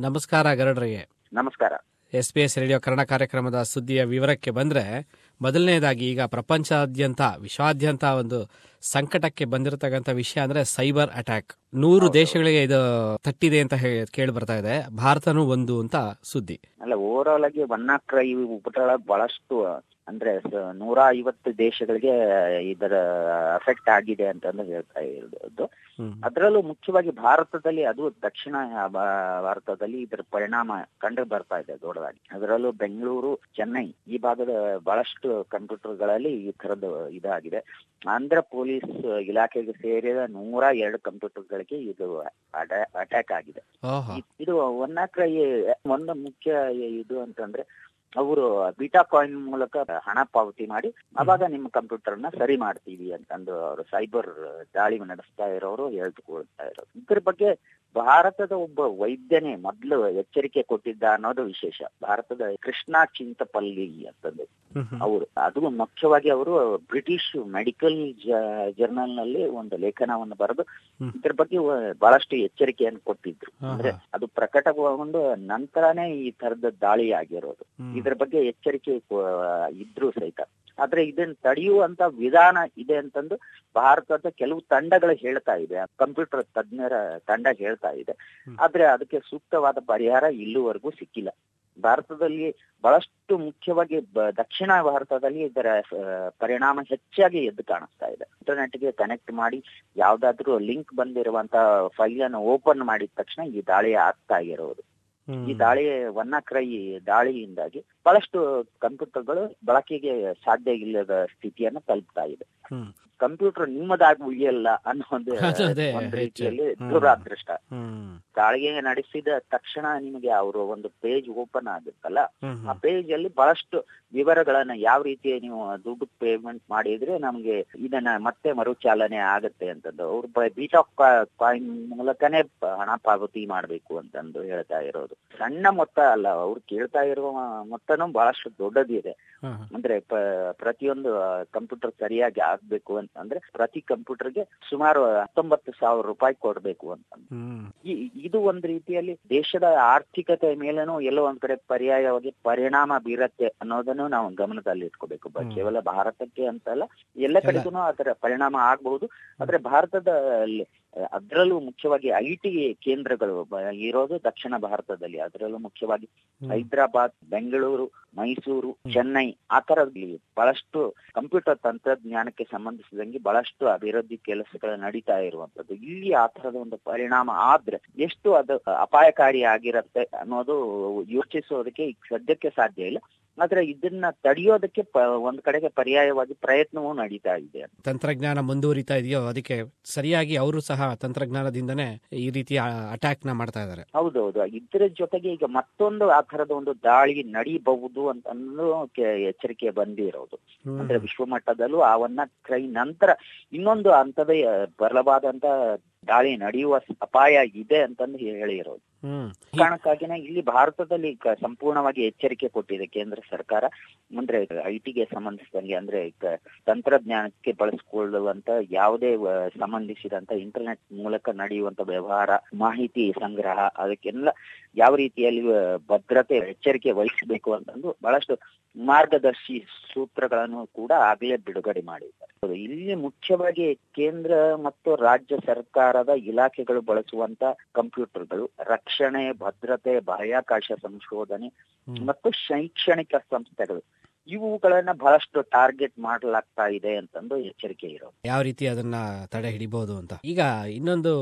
ನಮಸ್ಕಾರ ಗರಡ್ರಿಗೆ. ನಮಸ್ಕಾರ. S B S radio Kannada ಕಾರ್ಯಕ್ರಮದ ಸುದ್ದಿಯ ವಿವರಕ್ಕೆ ಬಂದ್ರೆ ಮೊದಲನೇದಾಗಿ ಈಗ ಪ್ರಪಂಚಾದ್ಯಂತ ವಿಶ್ವಾದ್ಯಂತ ಒಂದು ಸಂಕಟಕ್ಕೆ ಬಂದಿರತಕ್ಕಂಥ ವಿಷಯ ಅಂದ್ರೆ ಸೈಬರ್ ಅಟ್ಯಾಕ್. ನೂರು ದೇಶಗಳಿಗೆ ಇದು ತಟ್ಟಿದೆ ಅಂತ ಹೇಳಿ ಕೇಳಿ ಬರ್ತಾ ಇದೆ. ಭಾರತನೂ ಒಂದು ಅಂತ ಸುದ್ದಿ. ಅಲ್ಲ ಓವರ್ ಆಲ್ ಆಗಿ ಈ ಉಪಟಳ ಬಹಳಷ್ಟು ಅಂದ್ರೆ ನೂರ ಐವತ್ತು ದೇಶಗಳಿಗೆ ಇದರ ಅಫೆಕ್ಟ್ ಆಗಿದೆ ಅಂತಂದು ಹೇಳ್ತಾ ಇರೋದು. ಅದರಲ್ಲೂ ಮುಖ್ಯವಾಗಿ ಭಾರತದಲ್ಲಿ ಅದು ದಕ್ಷಿಣ ಭಾರತದಲ್ಲಿ ಇದರ ಪರಿಣಾಮ ಕಂಡು ಬರ್ತಾ ಇದೆ ದೊಡ್ಡದಾಗಿ. ಅದರಲ್ಲೂ ಬೆಂಗಳೂರು ಚೆನ್ನೈ ಈ ಭಾಗದ ಬಹಳಷ್ಟು ಕಂಪ್ಯೂಟರ್ಗಳಲ್ಲಿ ಈ ತರದ ಇದಾಗಿದೆ. ಆಂಧ್ರ ಪೊಲೀಸ್ ಇಲಾಖೆಗೆ ಸೇರಿದ ನೂರ ಎರಡು ಕಂಪ್ಯೂಟರ್ಗಳಿಗೆ ಇದು ಅಟ್ಯಾಕ್ ಆಗಿದೆ. ಇದು ಒನ್ನಾಕ್ರ ಒಂದು ಮುಖ್ಯ ಇದು ಅಂತಂದ್ರೆ ಅವರು ಬಿಟಾ ಕಾಯಿನ್ ಮೂಲಕ ಹಣ ಪಾವತಿ ಮಾಡಿ ಅವಾಗ ನಿಮ್ಮ ಕಂಪ್ಯೂಟರ್ನ ಸರಿ ಮಾಡ್ತೀವಿ ಅಂತಂದು ಅವರು ಸೈಬರ್ ದಾಳಿ ನಡೆಸ್ತಾ ಇರೋರು ಹೇಳ್ಕೊಳ್ತಾ ಇರೋರು. ಇದ್ರ ಬಗ್ಗೆ ಭಾರತದ ಒಬ್ಬ ವೈದ್ಯನೇ ಮೊದಲು ಎಚ್ಚರಿಕೆ ಕೊಟ್ಟಿದ್ದ ಅನ್ನೋದು ವಿಶೇಷ ಭಾರತದ ಕೃಷ್ಣ ಚಿಂತಪಲ್ಲಿ ಅಂತಂದು. ಅವರು ಅದು ಮುಖ್ಯವಾಗಿ ಅವರು ಬ್ರಿಟಿಷ್ ಮೆಡಿಕಲ್ ಜರ್ನಲ್ನಲ್ಲಿ ಒಂದು ಲೇಖನವನ್ನು ಬರೆದು. ಇದ್ರ ಬಗ್ಗೆ ಬಹಳಷ್ಟು ಎಚ್ಚರಿಕೆಯನ್ನು ಕೊಟ್ಟಿದ್ರು ಅಂದ್ರೆ ಅದು ಪ್ರಕಟಗೊಂಡು ನಂತರನೇ ಈ ತರದ ದಾಳಿ ಆಗಿರೋದು. ಇದ್ರ ಬಗ್ಗೆ ಎಚ್ಚರಿಕೆ ಇದ್ರು ಸಹಿತ ಆದ್ರೆ ಇದನ್ನ ತಡೆಯುವಂತ ವಿಧಾನ ಇದೆ ಅಂತಂದು ಭಾರತದ ಕೆಲವು ತಂಡಗಳು ಹೇಳ್ತಾ ಇದೆ ಕಂಪ್ಯೂಟರ್ ತಜ್ಞರ ತಂಡ ಹೇಳ್ತಾ ಇದೆ. ಆದ್ರೆ ಅದಕ್ಕೆ ಸೂಕ್ತವಾದ ಪರಿಹಾರ ಇಲ್ಲಿವರೆಗೂ ಸಿಕ್ಕಿಲ್ಲ ಭಾರತದಲ್ಲಿ ಬಹಳಷ್ಟು ಮುಖ್ಯವಾಗಿ ದಕ್ಷಿಣ ಭಾರತದಲ್ಲಿ ಇದರ ಪರಿಣಾಮ ಹೆಚ್ಚಾಗಿ ಎದ್ದು ಕಾಣಿಸ್ತಾ ಇದೆ ಇಂಟರ್ನೆಟ್ಗೆ ಕನೆಕ್ಟ್ ಮಾಡಿ ಯಾವ್ದಾದ್ರೂ ಲಿಂಕ್ ಬಂದಿರುವಂತ ಫೈಲ್ ಅನ್ನು ಓಪನ್ ಮಾಡಿದ ತಕ್ಷಣ ಈ ದಾಳಿ ಆಗ್ತಾ ಇರೋದು. ಈ ದಾಳಿ ವನ್ನಾಕ್ರೈ ದಾಳಿಯಿಂದಾಗಿ ಬಹಳಷ್ಟು ಕಂಪ್ಯೂಟರ್ಗಳು ಬಳಕೆಗೆ ಸಾಧ್ಯ ಇಲ್ಲದ ಸ್ಥಿತಿಯನ್ನು ತಲುಪ್ತಾ ಇದೆ. ಕಂಪ್ಯೂಟರ್ ನಿಮ್ಮದಾಗಿ ಉಳಿಯಲ್ಲ ಅನ್ನೋ ಒಂದು ಒಂದು ರೀತಿಯಲ್ಲಿ. ದುರಾದೃಷ್ಟ. ದಾಳಿಗೆ ನಡೆಸಿದ ತಕ್ಷಣ ನಿಮಗೆ ಅವರು ಒಂದು ಪೇಜ್ ಓಪನ್ ಆಗುತ್ತಲ್ಲ ಆ. ಪೇಜ್ ಅಲ್ಲಿ ಬಹಳಷ್ಟು ವಿವರಗಳನ್ನ ಯಾವ ರೀತಿ ನೀವು ದುಡ್ಡು ಪೇಮೆಂಟ್ ಮಾಡಿದ್ರೆ ನಮ್ಗೆ ಇದನ್ನ ಮತ್ತೆ ಮರುಚಾಲನೆ ಆಗತ್ತೆ ಅಂತಂದು ಅವ್ರು ಬೀಟ್ ಆಫ್ ಕಾಯಿನ್ ಮೂಲಕನೇ ಹಣ ಪಾವತಿ ಮಾಡ್ಬೇಕು ಅಂತಂದು ಹೇಳ್ತಾ ಇರೋದು ಸಣ್ಣ ಮೊತ್ತ ಅಲ್ಲ ಅವ್ರು ಕೇಳ್ತಾ ಇರುವ ಮೊತ್ತನೂ ಬಹಳಷ್ಟು ದೊಡ್ಡದಿದೆ. ಅಂದ್ರೆ ಪ್ರತಿಯೊಂದು ಕಂಪ್ಯೂಟರ್ ಸರಿಯಾಗಿ ಆಗ್ಬೇಕು ಅಂತಂದ್ರೆ ಪ್ರತಿ ಕಂಪ್ಯೂಟರ್ಗೆ ಸುಮಾರು ಹತ್ತೊಂಬತ್ತು ಸಾವಿರ ರೂಪಾಯಿ ಕೊಡ್ಬೇಕು ಅಂತ ಈ- ಇದು ಒಂದ್ ರೀತಿಯಲ್ಲಿ ದೇಶದ ಆರ್ಥಿಕತೆ ಮೇಲೂ ಎಲ್ಲೋ ಒಂದ್ ಕಡೆ ಪರ್ಯಾಯವಾಗಿ ಪರಿಣಾಮ ಬೀರತ್ತೆ ಅನ್ನೋದನ್ನು ನಾವು ಗಮನದಲ್ಲಿ ಇಟ್ಕೋಬೇಕು. ಕೇವಲ ಭಾರತಕ್ಕೆ ಅಂತಲ್ಲ ಎಲ್ಲ ಎಲ್ಲ. ಕಡೆಗೂ ಅದರ ಪರಿಣಾಮ ಆಗಬಹುದು. ಆದ್ರೆ ಭಾರತದ ಅಲ್ಲಿ, ಅದ್ರಲ್ಲೂ ಮುಖ್ಯವಾಗಿ ಐ ಟಿ ಕೇಂದ್ರಗಳು ಇರೋದು ದಕ್ಷಿಣ ಭಾರತದಲ್ಲಿ. ಅದರಲ್ಲೂ ಮುಖ್ಯವಾಗಿ. ಹೈದರಾಬಾದ್ ಬೆಂಗಳೂರು ಮೈಸೂರು ಚೆನ್ನೈ ಆ ತರದಲ್ಲಿ ಬಹಳಷ್ಟು ಕಂಪ್ಯೂಟರ್ ತಂತ್ರಜ್ಞಾನಕ್ಕೆ ಸಂಬಂಧಿಸಿದಂಗೆ ಬಹಳಷ್ಟು ಅಭಿವೃದ್ಧಿ ಕೆಲಸಗಳು ನಡೀತಾ ಇರುವಂತದ್ದು ಇಲ್ಲಿ ಆ ತರದ ಒಂದು ಪರಿಣಾಮ ಆದ್ರೆ ಎಷ್ಟು ಅದು ಅಪಾಯಕಾರಿ ಆಗಿರತ್ತೆ ಅನ್ನೋದು ಯೋಚಿಸೋದಕ್ಕೆ ಈಗ ಸದ್ಯಕ್ಕೆ ಸಾಧ್ಯ ಇಲ್ಲ. ಆದ್ರೆ ಇದನ್ನ ತಡೆಯೋದಕ್ಕೆ ಒಂದ್ ಕಡೆಗೆ ಪರ್ಯಾಯವಾಗಿ ಪ್ರಯತ್ನವೂ ನಡೀತಾ ಇದೆ. ತಂತ್ರಜ್ಞಾನ ಮುಂದುವರಿತಾ ಇದೆಯೋ ಅದಕ್ಕೆ ಸರಿಯಾಗಿ ಅವರು ಸಹ ತಂತ್ರಜ್ಞಾನದಿಂದನೇ ಈ ರೀತಿ ಅಟ್ಯಾಕ್ನ ಮಾಡ್ತಾ ಇದ್ದಾರೆ. ಹೌದೌದು. ಇದ್ರ ಜೊತೆಗೆ ಈಗ ಮತ್ತೊಂದು ಆ ತರದ ಒಂದು ದಾಳಿ ನಡೀಬಹುದು ಅಂತ ಎಚ್ಚರಿಕೆ ಬಂದಿರೋದು. ಅಂದ್ರೆ ವಿಶ್ವ ಮಟ್ಟದಲ್ಲೂ ಅವನ್ನ ಕ್ರೈ ನಂತರ ಇನ್ನೊಂದು ಹಂತದ ಬರಲಬಾದಂತ ದಾಳಿ ನಡೆಯುವ ಅಪಾಯ ಇದೆ ಅಂತಂದು ಹೇಳಿರೋದು. ಕಾರಣಕ್ಕಾಗಿನೇ ಇಲ್ಲಿ ಭಾರತದಲ್ಲಿ ಸಂಪೂರ್ಣವಾಗಿ ಎಚ್ಚರಿಕೆ ಕೊಟ್ಟಿದೆ ಕೇಂದ್ರ ಸರ್ಕಾರ. ಅಂದ್ರೆ ಐ ಟಿಗೆ ಸಂಬಂಧಿಸಿದಂಗೆ ಅಂದ್ರೆ ತಂತ್ರಜ್ಞಾನಕ್ಕೆ ಬಳಸಿಕೊಳ್ಳುವಂತ ಯಾವುದೇ ಸಂಬಂಧಿಸಿದಂತ ಇಂಟರ್ನೆಟ್ ಮೂಲಕ ನಡೆಯುವಂತ ವ್ಯವಹಾರ, ಮಾಹಿತಿ ಸಂಗ್ರಹ, ಅದಕ್ಕೆಲ್ಲ ಯಾವ ರೀತಿಯಲ್ಲಿ ಭದ್ರತೆ, ಎಚ್ಚರಿಕೆ ವಹಿಸಬೇಕು ಅಂತಂದು ಬಹಳಷ್ಟು ಮಾರ್ಗದರ್ಶಿ ಸೂತ್ರಗಳನ್ನು ಕೂಡ ಆಗಲೇ ಬಿಡುಗಡೆ ಮಾಡಿದ್ದಾರೆ. ಇಲ್ಲಿ ಮುಖ್ಯವಾಗಿ ಕೇಂದ್ರ ಮತ್ತು ರಾಜ್ಯ ಸರ್ಕಾರದ ಇಲಾಖೆಗಳು ಬಳಸುವಂತ ಕಂಪ್ಯೂಟರ್ಗಳು ರಕ್ಷಣೆ ಭದ್ರತೆ ಬಾಹ್ಯಾಕಾಶ ಸಂಶೋಧನೆ. ಮತ್ತು ಶೈಕ್ಷಣಿಕ ಸಂಸ್ಥೆಗಳು. ಇವುಗಳನ್ನ ಬಹಳಷ್ಟು ಟಾರ್ಗೆಟ್ ಮಾಡಲಾಗ್ತಾ ಇದೆ ಅಂತಂದು ಎಚ್ಚರಿಕೆ ಇರೋ ಯಾವ ರೀತಿ ಅದನ್ನ ತಡೆ ಹಿಡಿಬಹುದು ಅಂತ. ಈಗ ಇನ್ನೊಂದು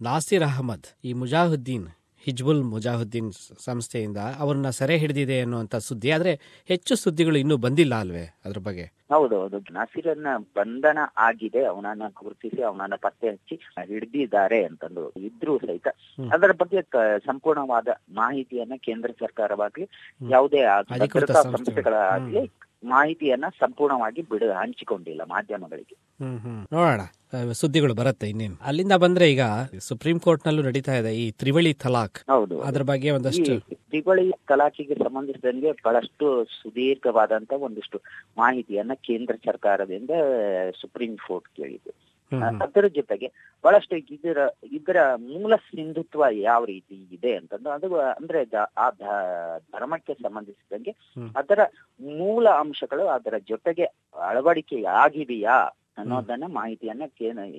ನಾಸಿರ್ ಅಹಮದ್ ಈ ಮುಜಾಹುದ್ದೀನ್ ಹಿಜ್ಬುಲ್ ಮುಜಾಹುದ್ದೀನ್ ಸಂಸ್ಥೆಯಿಂದ ಅವರನ್ನ ಸೆರೆ ಹಿಡಿದಿದೆ ಅನ್ನುವಂತ ಸುದ್ದಿ. ಆದ್ರೆ ಹೆಚ್ಚು ಸುದ್ದಿಗಳು ಇನ್ನೂ ಬಂದಿಲ್ಲ ಅಲ್ವೇ ಅದ್ರ ಬಗ್ಗೆ? ಹೌದು ಹೌದು ನಾಸಿರನ್ನ ಬಂಧನ ಆಗಿದೆ. ಅವನನ್ನ ಗುರುತಿಸಿ ಅವನನ್ನ ಪತ್ತೆ ಹಚ್ಚಿ ಹಿಡಿದಿದ್ದಾರೆ ಅಂತಂದು ಇದ್ರೂ ಸಹಿತ. ಅದರ ಬಗ್ಗೆ ಸಂಪೂರ್ಣವಾದ ಮಾಹಿತಿಯನ್ನ ಕೇಂದ್ರ ಸರ್ಕಾರವಾಗ್ಲಿ. ಯಾವುದೇ ಭದ್ರತಾ ಸಂಸ್ಥೆಗಳು. ಸಂಸ್ಥೆಗಳಾಗ್ಲಿ ಮಾಹಿತಿಯನ್ನ ಸಂಪೂರ್ಣವಾಗಿ ಬಿಡ ಹಂಚಿಕೊಂಡಿಲ್ಲ ಮಾಧ್ಯಮಗಳಿಗೆ. ನೋಡೋಣ. ಸುದ್ದಿಗಳು ಬರುತ್ತೆ ಇನ್ನೇನು. ಅಲ್ಲಿಂದ ಬಂದ್ರೆ ಈಗ ಸುಪ್ರೀಂ ಕೋರ್ಟ್ ನಲ್ಲೂ ನಡೀತಾ ಇದೆ ಈ ತ್ರಿವಳಿ ತಲಾಖ್. ಹೌದು ಅದ್ರ ಬಗ್ಗೆ ಒಂದಷ್ಟು ತ್ರಿವಳಿ ತಲಾಖಿಗೆ ಸಂಬಂಧಿಸಿದಂಗೆ ಬಹಳಷ್ಟು ಸುದೀರ್ಘವಾದಂತ ಒಂದಿಷ್ಟು ಮಾಹಿತಿಯನ್ನ ಕೇಂದ್ರ ಸರ್ಕಾರದಿಂದ ಸುಪ್ರೀಂ ಕೋರ್ಟ್ ಕೇಳಿದೆ. ಅದರ ಜೊತೆಗೆ ಬಹಳಷ್ಟು ಇದರ ಇದರ ಮೂಲ ಸಿಂಧುತ್ವ ಯಾವ ರೀತಿ ಇದೆ ಅಂತಂದ್ರೆ ಅದು ಅಂದ್ರೆ ಆ ಧರ್ಮಕ್ಕೆ ಸಂಬಂಧಿಸಿದಂಗೆ ಅದರ ಮೂಲ ಅಂಶಗಳು ಅದರ ಜೊತೆಗೆ ಅಳವಡಿಕೆ ಆಗಿದೆಯಾ ಅನ್ನೋದನ್ನ ಮಾಹಿತಿಯನ್ನ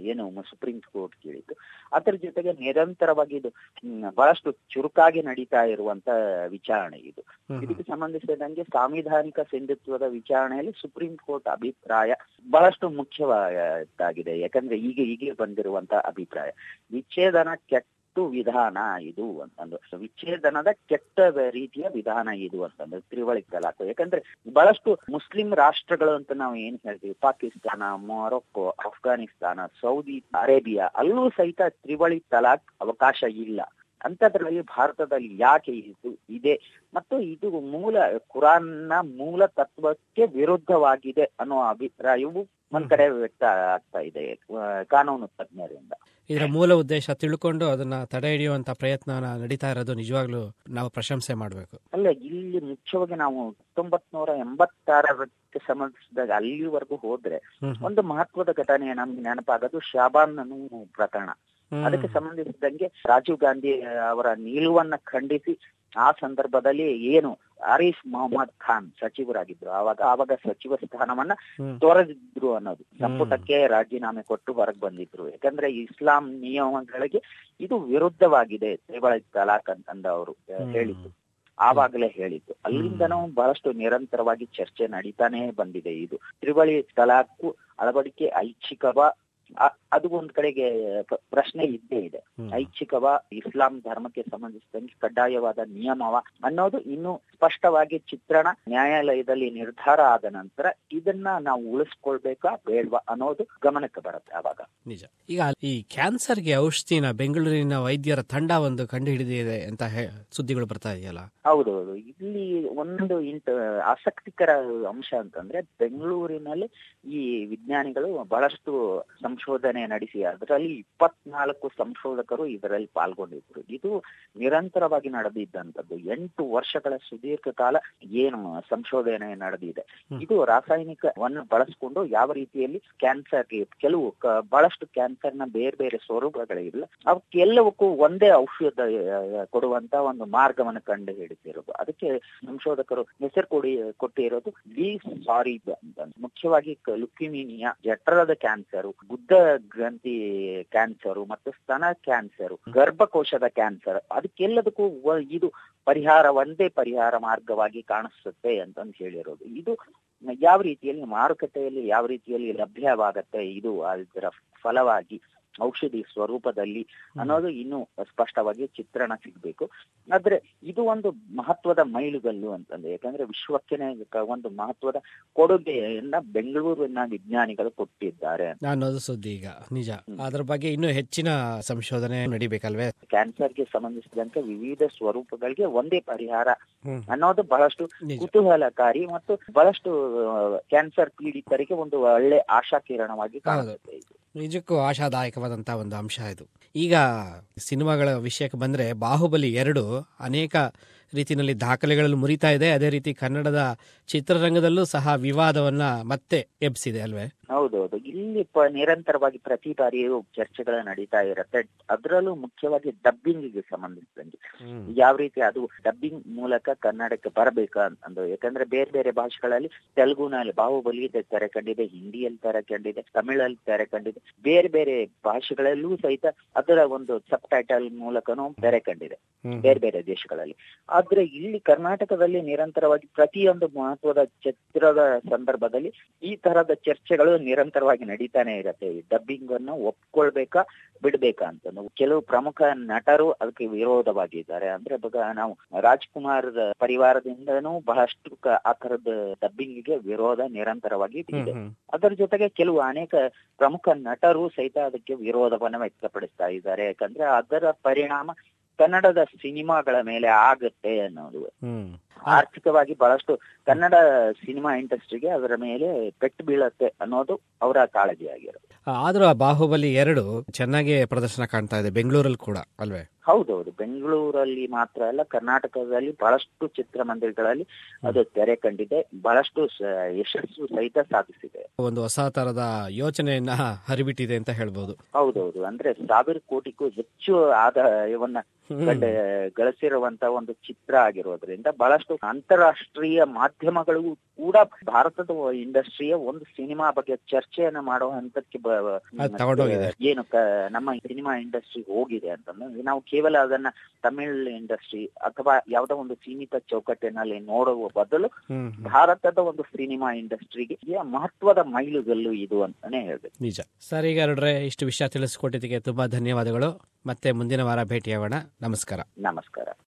ಏನು ಸುಪ್ರೀಂ ಕೋರ್ಟ್ ಕೇಳಿತ್ತು ಅದರ ಜೊತೆಗೆ ನಿರಂತರವಾಗಿ ಇದು ಬಹಳಷ್ಟು ಚುರುಕಾಗಿ ನಡೀತಾ ಇರುವಂತ ವಿಚಾರಣೆ ಇದು. ಇದಕ್ಕೆ ಸಂಬಂಧಿಸಿದಂಗೆ ಸಾಂವಿಧಾನಿಕ ಸಿಂಧುತ್ವದ ವಿಚಾರಣೆಯಲ್ಲಿ ಸುಪ್ರೀಂ ಕೋರ್ಟ್ ಅಭಿಪ್ರಾಯ ಬಹಳಷ್ಟು ಮುಖ್ಯವಾಗಿದೆ ಯಾಕಂದ್ರೆ ಈಗ ಹೀಗೆ ಬಂದಿರುವಂತ ಅಭಿಪ್ರಾಯ. ವಿಚ್ಛೇದನ ಕೆಟ್ಟ ವಿಧಾನ ಇದು ಅಂತಂದು ವಿಚ್ಛೇದನದ ಕೆಟ್ಟ ರೀತಿಯ ವಿಧಾನ ಇದು ಅಂತಂದ್ರೆ ತ್ರಿವಳಿ ತಲಾಖ್ ಯಾಕಂದ್ರೆ ಬಹಳಷ್ಟು ಮುಸ್ಲಿಂ ರಾಷ್ಟ್ರಗಳು ಅಂತ ನಾವು ಏನ್ ಹೇಳ್ತೀವಿ? Pakistan, Morocco Afghanistan Saudi, Arabia ಅಲ್ಲೂ ಸಹಿತ ತ್ರಿವಳಿ ತಲಾಖ್ ಅವಕಾಶ ಇಲ್ಲ. ಅಂತದ್ರಲ್ಲಿ ಭಾರತದಲ್ಲಿ ಯಾಕೆ ಇದು ಇದೆ? ಮತ್ತು ಇದು ಮೂಲ ಕುರಾನ್ನ ಮೂಲ ತತ್ವಕ್ಕೆ ವಿರುದ್ಧವಾಗಿದೆ ಅನ್ನೋ ಅಭಿಪ್ರಾಯವು ಒಂದ್ ಕಡೆ ವ್ಯಕ್ತ ಆಗ್ತಾ ಇದೆ ಕಾನೂನು ತಜ್ಞರಿಂದ. ಇದರ ಮೂಲ ಉದ್ದೇಶ ತಿಳ್ಕೊಂಡು ಅದನ್ನ ತಡೆ ಹಿಡಿಯುವಂತ ಪ್ರಯತ್ನ ನಡೀತಾ ಇರೋದು ನಿಜವಾಗ್ಲೂ ನಾವು ಪ್ರಶಂಸೆ ಮಾಡಬೇಕು. ಅಲ್ಲ ಇಲ್ಲಿ ಮುಖ್ಯವಾಗಿ ನಾವು ಹತ್ತೊಂಬತ್ ನೂರ ಎಂಬತ್ತಾರಕ್ಕೆ ಸಂಬಂಧಿಸಿದಾಗ ಅಲ್ಲಿವರೆಗೂ ಹೋದ್ರೆ ಒಂದು ಮಹತ್ವದ ಘಟನೆ ನಮ್ಗೆ ನೆನಪಾಗೋದು ಶಾಬಾನ್ ಪ್ರಕರಣ. ಅದಕ್ಕೆ ಸಂಬಂಧಿಸಿದಂಗೆ ರಾಜೀವ್ ಗಾಂಧಿ ಅವರ ನಿಲುವನ್ನ ಖಂಡಿಸಿ ಆ ಸಂದರ್ಭದಲ್ಲಿ ಏನು ಆರೀಫ್ ಮೊಹಮ್ಮದ್ ಖಾನ್ ಸಚಿವರಾಗಿದ್ರು. ಆವಾಗ ಆವಾಗ ಸಚಿವ ಸ್ಥಾನವನ್ನ ತೊರೆದಿದ್ರು ಅನ್ನೋದು. ಸಂಪುಟಕ್ಕೆ ರಾಜೀನಾಮೆ ಕೊಟ್ಟು ಹೊರಗೆ ಬಂದಿದ್ರು. ಯಾಕಂದ್ರೆ ಇಸ್ಲಾಂ ನಿಯಮಗಳಿಗೆ ಇದು ವಿರುದ್ಧವಾಗಿದೆ ತ್ರಿವಳಿ ತಲಾಖ್ ಅಂತಂದ ಅವರು ಹೇಳಿದ್ರು ಆವಾಗಲೇ ಹೇಳಿದ್ದು. ಅಲ್ಲಿಂದನೂ ಬಹಳಷ್ಟು ನಿರಂತರವಾಗಿ ಚರ್ಚೆ ನಡೀತಾನೆ ಬಂದಿದೆ ಇದು. ತ್ರಿವಳಿ ತಲಾಖ್ ಅಳವಡಿಕೆ ಐಚ್ಛಿಕವ ಅದು ಒಂದ್ ಕಡೆಗೆ ಪ್ರಶ್ನೆ ಇದ್ದೇ ಇದೆ. ಐಚ್ಛಿಕವ ಇಸ್ಲಾಂ ಧರ್ಮಕ್ಕೆ ಸಂಬಂಧಿಸಿದಂಗೆ ಕಡ್ಡಾಯವಾದ ನಿಯಮವ ಅನ್ನೋದು ಇನ್ನು ಸ್ಪಷ್ಟವಾಗಿ ಚಿತ್ರಣ ನ್ಯಾಯಾಲಯದಲ್ಲಿ ನಿರ್ಧಾರ ಆದ ನಂತರ ಇದನ್ನ ನಾವು ಉಳಿಸ್ಕೊಳ್ಬೇಕಾ ಬೇಡ್ವಾ ಅನ್ನೋದು ಗಮನಕ್ಕೆ ಬರುತ್ತೆ ಆವಾಗ ನಿಜ. ಈಗ ಈ ಕ್ಯಾನ್ಸರ್ಗೆ ಔಷಧಿನ ಬೆಂಗಳೂರಿನ ವೈದ್ಯರ ತಂಡ ಒಂದು ಕಂಡು ಹಿಡಿದಿದೆ ಅಂತ ಸುದ್ದಿಗಳು ಬರ್ತಾ ಇದೆಯಲ್ಲ? ಹೌದೌದು. ಇಲ್ಲಿ ಒಂದು ಇಂಟ ಆಸಕ್ತಿಕರ ಅಂಶ ಅಂತಂದ್ರೆ ಬೆಂಗಳೂರಿನಲ್ಲಿ ಈ ವಿಜ್ಞಾನಿಗಳು ಬಹಳಷ್ಟು ಸಂಶೋಧನೆ ನಡೆಸಿ ಅದರಲ್ಲಿ ಇಪ್ಪತ್ನಾಲ್ಕು ಸಂಶೋಧಕರು ಇದರಲ್ಲಿ ಪಾಲ್ಗೊಂಡಿದ್ರು ಇದು ನಿರಂತರವಾಗಿ ನಡೆದಿದ್ದಂಥದ್ದು. ಎಂಟು ವರ್ಷಗಳ ಸುದೀರ್ಘ ಕಾಲ ಏನು ಸಂಶೋಧನೆ ನಡೆದಿದೆ. ಇದು ರಾಸಾಯನಿಕವನ್ನು ಬಳಸಿಕೊಂಡು ಯಾವ ರೀತಿಯಲ್ಲಿ ಕ್ಯಾನ್ಸರ್ ಕೆಲವು ಬಹಳಷ್ಟು ಬಹಳಷ್ಟು ಕ್ಯಾನ್ಸರ್ನ ಬೇರೆ ಬೇರೆ ಸ್ವರೂಪಗಳಿಲ್ಲ. ಅವಕ್ಕೆಲ್ಲವಕ್ಕೂ ಒಂದೇ ಔಷಧ ಕೊಡುವಂತ ಒಂದು ಮಾರ್ಗವನ್ನು ಕಂಡು ಹಿಡಿತಿರೋದು ಅದಕ್ಕೆ ಸಂಶೋಧಕರು ಹೆಸರು ಕೊಡಿ ಕೊಟ್ಟಿರೋದು ಡಿ ಸಾರಿ ಮುಖ್ಯವಾಗಿ ಲುಕಿಮಿನಿಯಾ ಜಠರದ ಕ್ಯಾನ್ಸರ್ ಬುದ್ಧ ಗ್ರಂಥಿ ಕ್ಯಾನ್ಸರ್ ಮತ್ತು ಸ್ತನ ಕ್ಯಾನ್ಸರ್ ಗರ್ಭಕೋಶದ ಕ್ಯಾನ್ಸರ್ ಅದಕ್ಕೆಲ್ಲದಕ್ಕೂ ಇದು ಪರಿಹಾರ ಒಂದೇ ಪರಿಹಾರ ಮಾರ್ಗವಾಗಿ ಕಾಣಿಸುತ್ತೆ ಅಂತಂದು ಹೇಳಿರೋದು. ಇದು ಯಾವ ರೀತಿಯಲ್ಲಿ ಮಾರುಕಟ್ಟೆಯಲ್ಲಿ ಯಾವ ರೀತಿಯಲ್ಲಿ ಲಭ್ಯವಾಗತ್ತೆ ಇದು ಅದರ ಫಲವಾಗಿ ಔಷಧಿ ಸ್ವರೂಪದಲ್ಲಿ ಅನ್ನೋದು ಇನ್ನೂ ಸ್ಪಷ್ಟವಾಗಿ ಚಿತ್ರಣ ಸಿಗ್ಬೇಕು. ಆದ್ರೆ ಇದು ಒಂದು ಮಹತ್ವದ ಮೈಲುಗಲ್ಲು ಅಂತಂದ್ರೆ ಯಾಕಂದ್ರೆ ವಿಶ್ವಕ್ಕೆ ಒಂದು ಮಹತ್ವದ ಕೊಡುಗೆಯನ್ನ ಬೆಂಗಳೂರಿನ ವಿಜ್ಞಾನಿಗಳು ಕೊಟ್ಟಿದ್ದಾರೆ ಅನ್ನೋದು ಸುದ್ದಿ ಈಗ ನಿಜ. ಅದ್ರ ಬಗ್ಗೆ ಇನ್ನೂ ಹೆಚ್ಚಿನ ಸಂಶೋಧನೆ ನಡಿಬೇಕಲ್ವೇ? ಕ್ಯಾನ್ಸರ್ಗೆ ಸಂಬಂಧಿಸಿದಂತೆ ವಿವಿಧ ಸ್ವರೂಪಗಳಿಗೆ ಒಂದೇ ಪರಿಹಾರ ಅನ್ನೋದು ಬಹಳಷ್ಟು ಕುತೂಹಲಕಾರಿ ಮತ್ತು ಬಹಳಷ್ಟು ಕ್ಯಾನ್ಸರ್ ಪೀಡಿತರಿಗೆ ಒಂದು ಒಳ್ಳೆ ಆಶಾಕಿರಣವಾಗಿ ಕಾಣುತ್ತೆ ನಿಜಕ್ಕೂ ಆಶಾದಾಯಕವಾದಂತ ಒಂದು ಅಂಶ ಇದು. ಈಗ ಸಿನಿಮಾಗಳ ವಿಷಯಕ್ಕೆ ಬಂದ್ರೆ ಬಾಹುಬಲಿ ಎರಡು ಅನೇಕ ರೀತಿಯಲ್ಲಿ ದಾಖಲೆಗಳಲ್ಲಿ ಮುರಿತಾ ಇದೆ. ಅದೇ ರೀತಿ ಕನ್ನಡದ ಚಿತ್ರರಂಗದಲ್ಲೂ ಸಹ ವಿವಾದವನ್ನ ಮತ್ತೆ ಎಬ್ಸಿದೆ ಅಲ್ವೇ? ಹೌದೌದು ಇಲ್ಲಿ ನಿರಂತರವಾಗಿ ಪ್ರತಿ ಬಾರಿಯೂ ಚರ್ಚೆಗಳು ನಡೀತಾ ಇರುತ್ತೆ. ಅದರಲ್ಲೂ ಮುಖ್ಯವಾಗಿ ಡಬ್ಬಿಂಗಿಗೆ ಸಂಬಂಧಿಸಿದಂಗೆ. ಯಾವ ರೀತಿ ಅದು ಡಬ್ಬಿಂಗ್ ಮೂಲಕ ಕನ್ನಡಕ್ಕೆ ಬರಬೇಕು ಅಂತಂದು ಯಾಕಂದ್ರೆ ಬೇರೆ ಬೇರೆ ಭಾಷೆಗಳಲ್ಲಿ ತೆಲುಗುನಲ್ಲಿ ಬಾಹುಬಲಿ ತೆರೆ ಕಂಡಿದೆ ಹಿಂದಿಯಲ್ಲಿ ತೆರೆ ಕಂಡಿದೆ ತಮಿಳಲ್ಲಿ ತೆರೆ ಕಂಡಿದೆ ಬೇರೆ ಬೇರೆ ಭಾಷೆಗಳಲ್ಲೂ ಸಹಿತ ಅದರ ಒಂದು ಸಬ್ ಟೈಟಲ್ ಮೂಲಕನೂ ತೆರೆ ಕಂಡಿದೆ ಬೇರೆ ಬೇರೆ ದೇಶಗಳಲ್ಲಿ. ಆದ್ರೆ ಇಲ್ಲಿ ಕರ್ನಾಟಕದಲ್ಲಿ ನಿರಂತರವಾಗಿ ಪ್ರತಿಯೊಂದು ಮಹತ್ವದ ಚಿತ್ರದ ಸಂದರ್ಭದಲ್ಲಿ ಈ ತರದ ಚರ್ಚೆಗಳು ನಿರಂತರವಾಗಿ ನಡೀತಾನೆ ಇರತ್ತೆ. ಡಬ್ಬಿಂಗ್ ಅನ್ನು ಒಪ್ಕೊಳ್ಬೇಕಾ ಬಿಡ್ಬೇಕಾ ಅಂತ ಕೆಲವು ಪ್ರಮುಖ ನಟರು ಅದಕ್ಕೆ ವಿರೋಧವಾಗಿದ್ದಾರೆ. ಅಂದ್ರೆ ನಾವು ರಾಜ್ಕುಮಾರ್ ಪರಿವಾರದಿಂದನೂ ಬಹಳಷ್ಟು ಆ ತರದ ಡಬ್ಬಿಂಗ್ಗೆ ವಿರೋಧ ನಿರಂತರವಾಗಿ ಇದೆ. ಅದರ ಜೊತೆಗೆ ಕೆಲವು ಅನೇಕ ಪ್ರಮುಖ ನಟರು ಸಹಿತ ಅದಕ್ಕೆ ವಿರೋಧವನ್ನು ವ್ಯಕ್ತಪಡಿಸ್ತಾ ಇದ್ದಾರೆ. ಯಾಕಂದ್ರೆ ಅದರ ಪರಿಣಾಮ ಕನ್ನಡದ ಸಿನಿಮಾಗಳ ಮೇಲೆ ಆಗುತ್ತೆ ಅನ್ನೋದು. ಆರ್ಥಿಕವಾಗಿ ಬಹಳಷ್ಟು ಕನ್ನಡ ಸಿನಿಮಾ ಇಂಡಸ್ಟ್ರಿಗೆ ಅದರ ಮೇಲೆ ಪೆಟ್ಟು ಬೀಳತ್ತೆ ಅನ್ನೋದು ಅವರ ಕಾಳಜಿ ಆಗಿರೋದು. ಆದ್ರೂ ಆ ಬಾಹುಬಲಿ ಎರಡು ಚೆನ್ನಾಗಿ ಪ್ರದರ್ಶನ ಕಾಣ್ತಾ ಇದೆ ಬೆಂಗಳೂರಲ್ಲಿ ಕೂಡ ಅಲ್ವೇ? ಹೌದೌದು ಬೆಂಗಳೂರಲ್ಲಿ ಮಾತ್ರ ಅಲ್ಲ ಕರ್ನಾಟಕದಲ್ಲಿ ಬಹಳಷ್ಟು ಚಿತ್ರಮಂದಿರಗಳಲ್ಲಿ ಅದು ತೆರೆ ಕಂಡಿದೆ. ಬಹಳಷ್ಟು ಯಶಸ್ಸು ಸಹಿತ ಸಾಧಿಸಿದೆ. ಒಂದು ಹೊಸ ತರದ ಯೋಚನೆಯನ್ನ ಹರಿಬಿಟ್ಟಿದೆ ಅಂತ ಹೇಳ್ಬೋದು. ಹೌದೌದು ಅಂದ್ರೆ ಸಾವಿರ ಕೋಟಿಗೂ ಹೆಚ್ಚು ಆದಾಯವನ್ನ ಗಳಿಸಿರುವಂತ ಒಂದು ಚಿತ್ರ ಆಗಿರೋದ್ರಿಂದ ಬಹಳಷ್ಟು ಅಂತಾರಾಷ್ಟ್ರೀಯ ಮಾಧ್ಯಮಗಳು ಕೂಡ ಭಾರತದ ಇಂಡಸ್ಟ್ರಿಯ ಒಂದು ಸಿನಿಮಾ ಬಗ್ಗೆ ಚರ್ಚೆಯನ್ನು ಮಾಡುವ ಹಂತಕ್ಕೆ. ಏನು ನಮ್ಮ ಸಿನಿಮಾ ಇಂಡಸ್ಟ್ರಿ ಹೋಗಿದೆ ಅಂತಂದ್ರೆ ನಾವು ಕೇವಲ ಅದನ್ನ ತಮಿಳ್ ಇಂಡಸ್ಟ್ರಿ ಅಥವಾ ಯಾವುದೋ ಒಂದು ಸೀಮಿತ ಚೌಕಟ್ಟಿನಲ್ಲಿ ನೋಡುವ ಬದಲು ಭಾರತದ ಒಂದು ಸಿನಿಮಾ ಇಂಡಸ್ಟ್ರಿಗೆ ಮಹತ್ವದ ಮೈಲುಗಲ್ಲು ಇದು ಅಂತಾನೆ ಹೇಳ್ಬೇಕು. ನಿಜ. ಸರ್ ಈಗ ನೋಡ್ರೆ ಇಷ್ಟು ವಿಷಯ ತಿಳಿಸ್ಕೊಟ್ಟಿದ್ದಕ್ಕೆ ತುಂಬಾ ಧನ್ಯವಾದಗಳು. ಮತ್ತೆ ಮುಂದಿನ ವಾರ ಭೇಟಿಯಾಗೋಣ. ನಮಸ್ಕಾರ. ನಮಸ್ಕಾರ.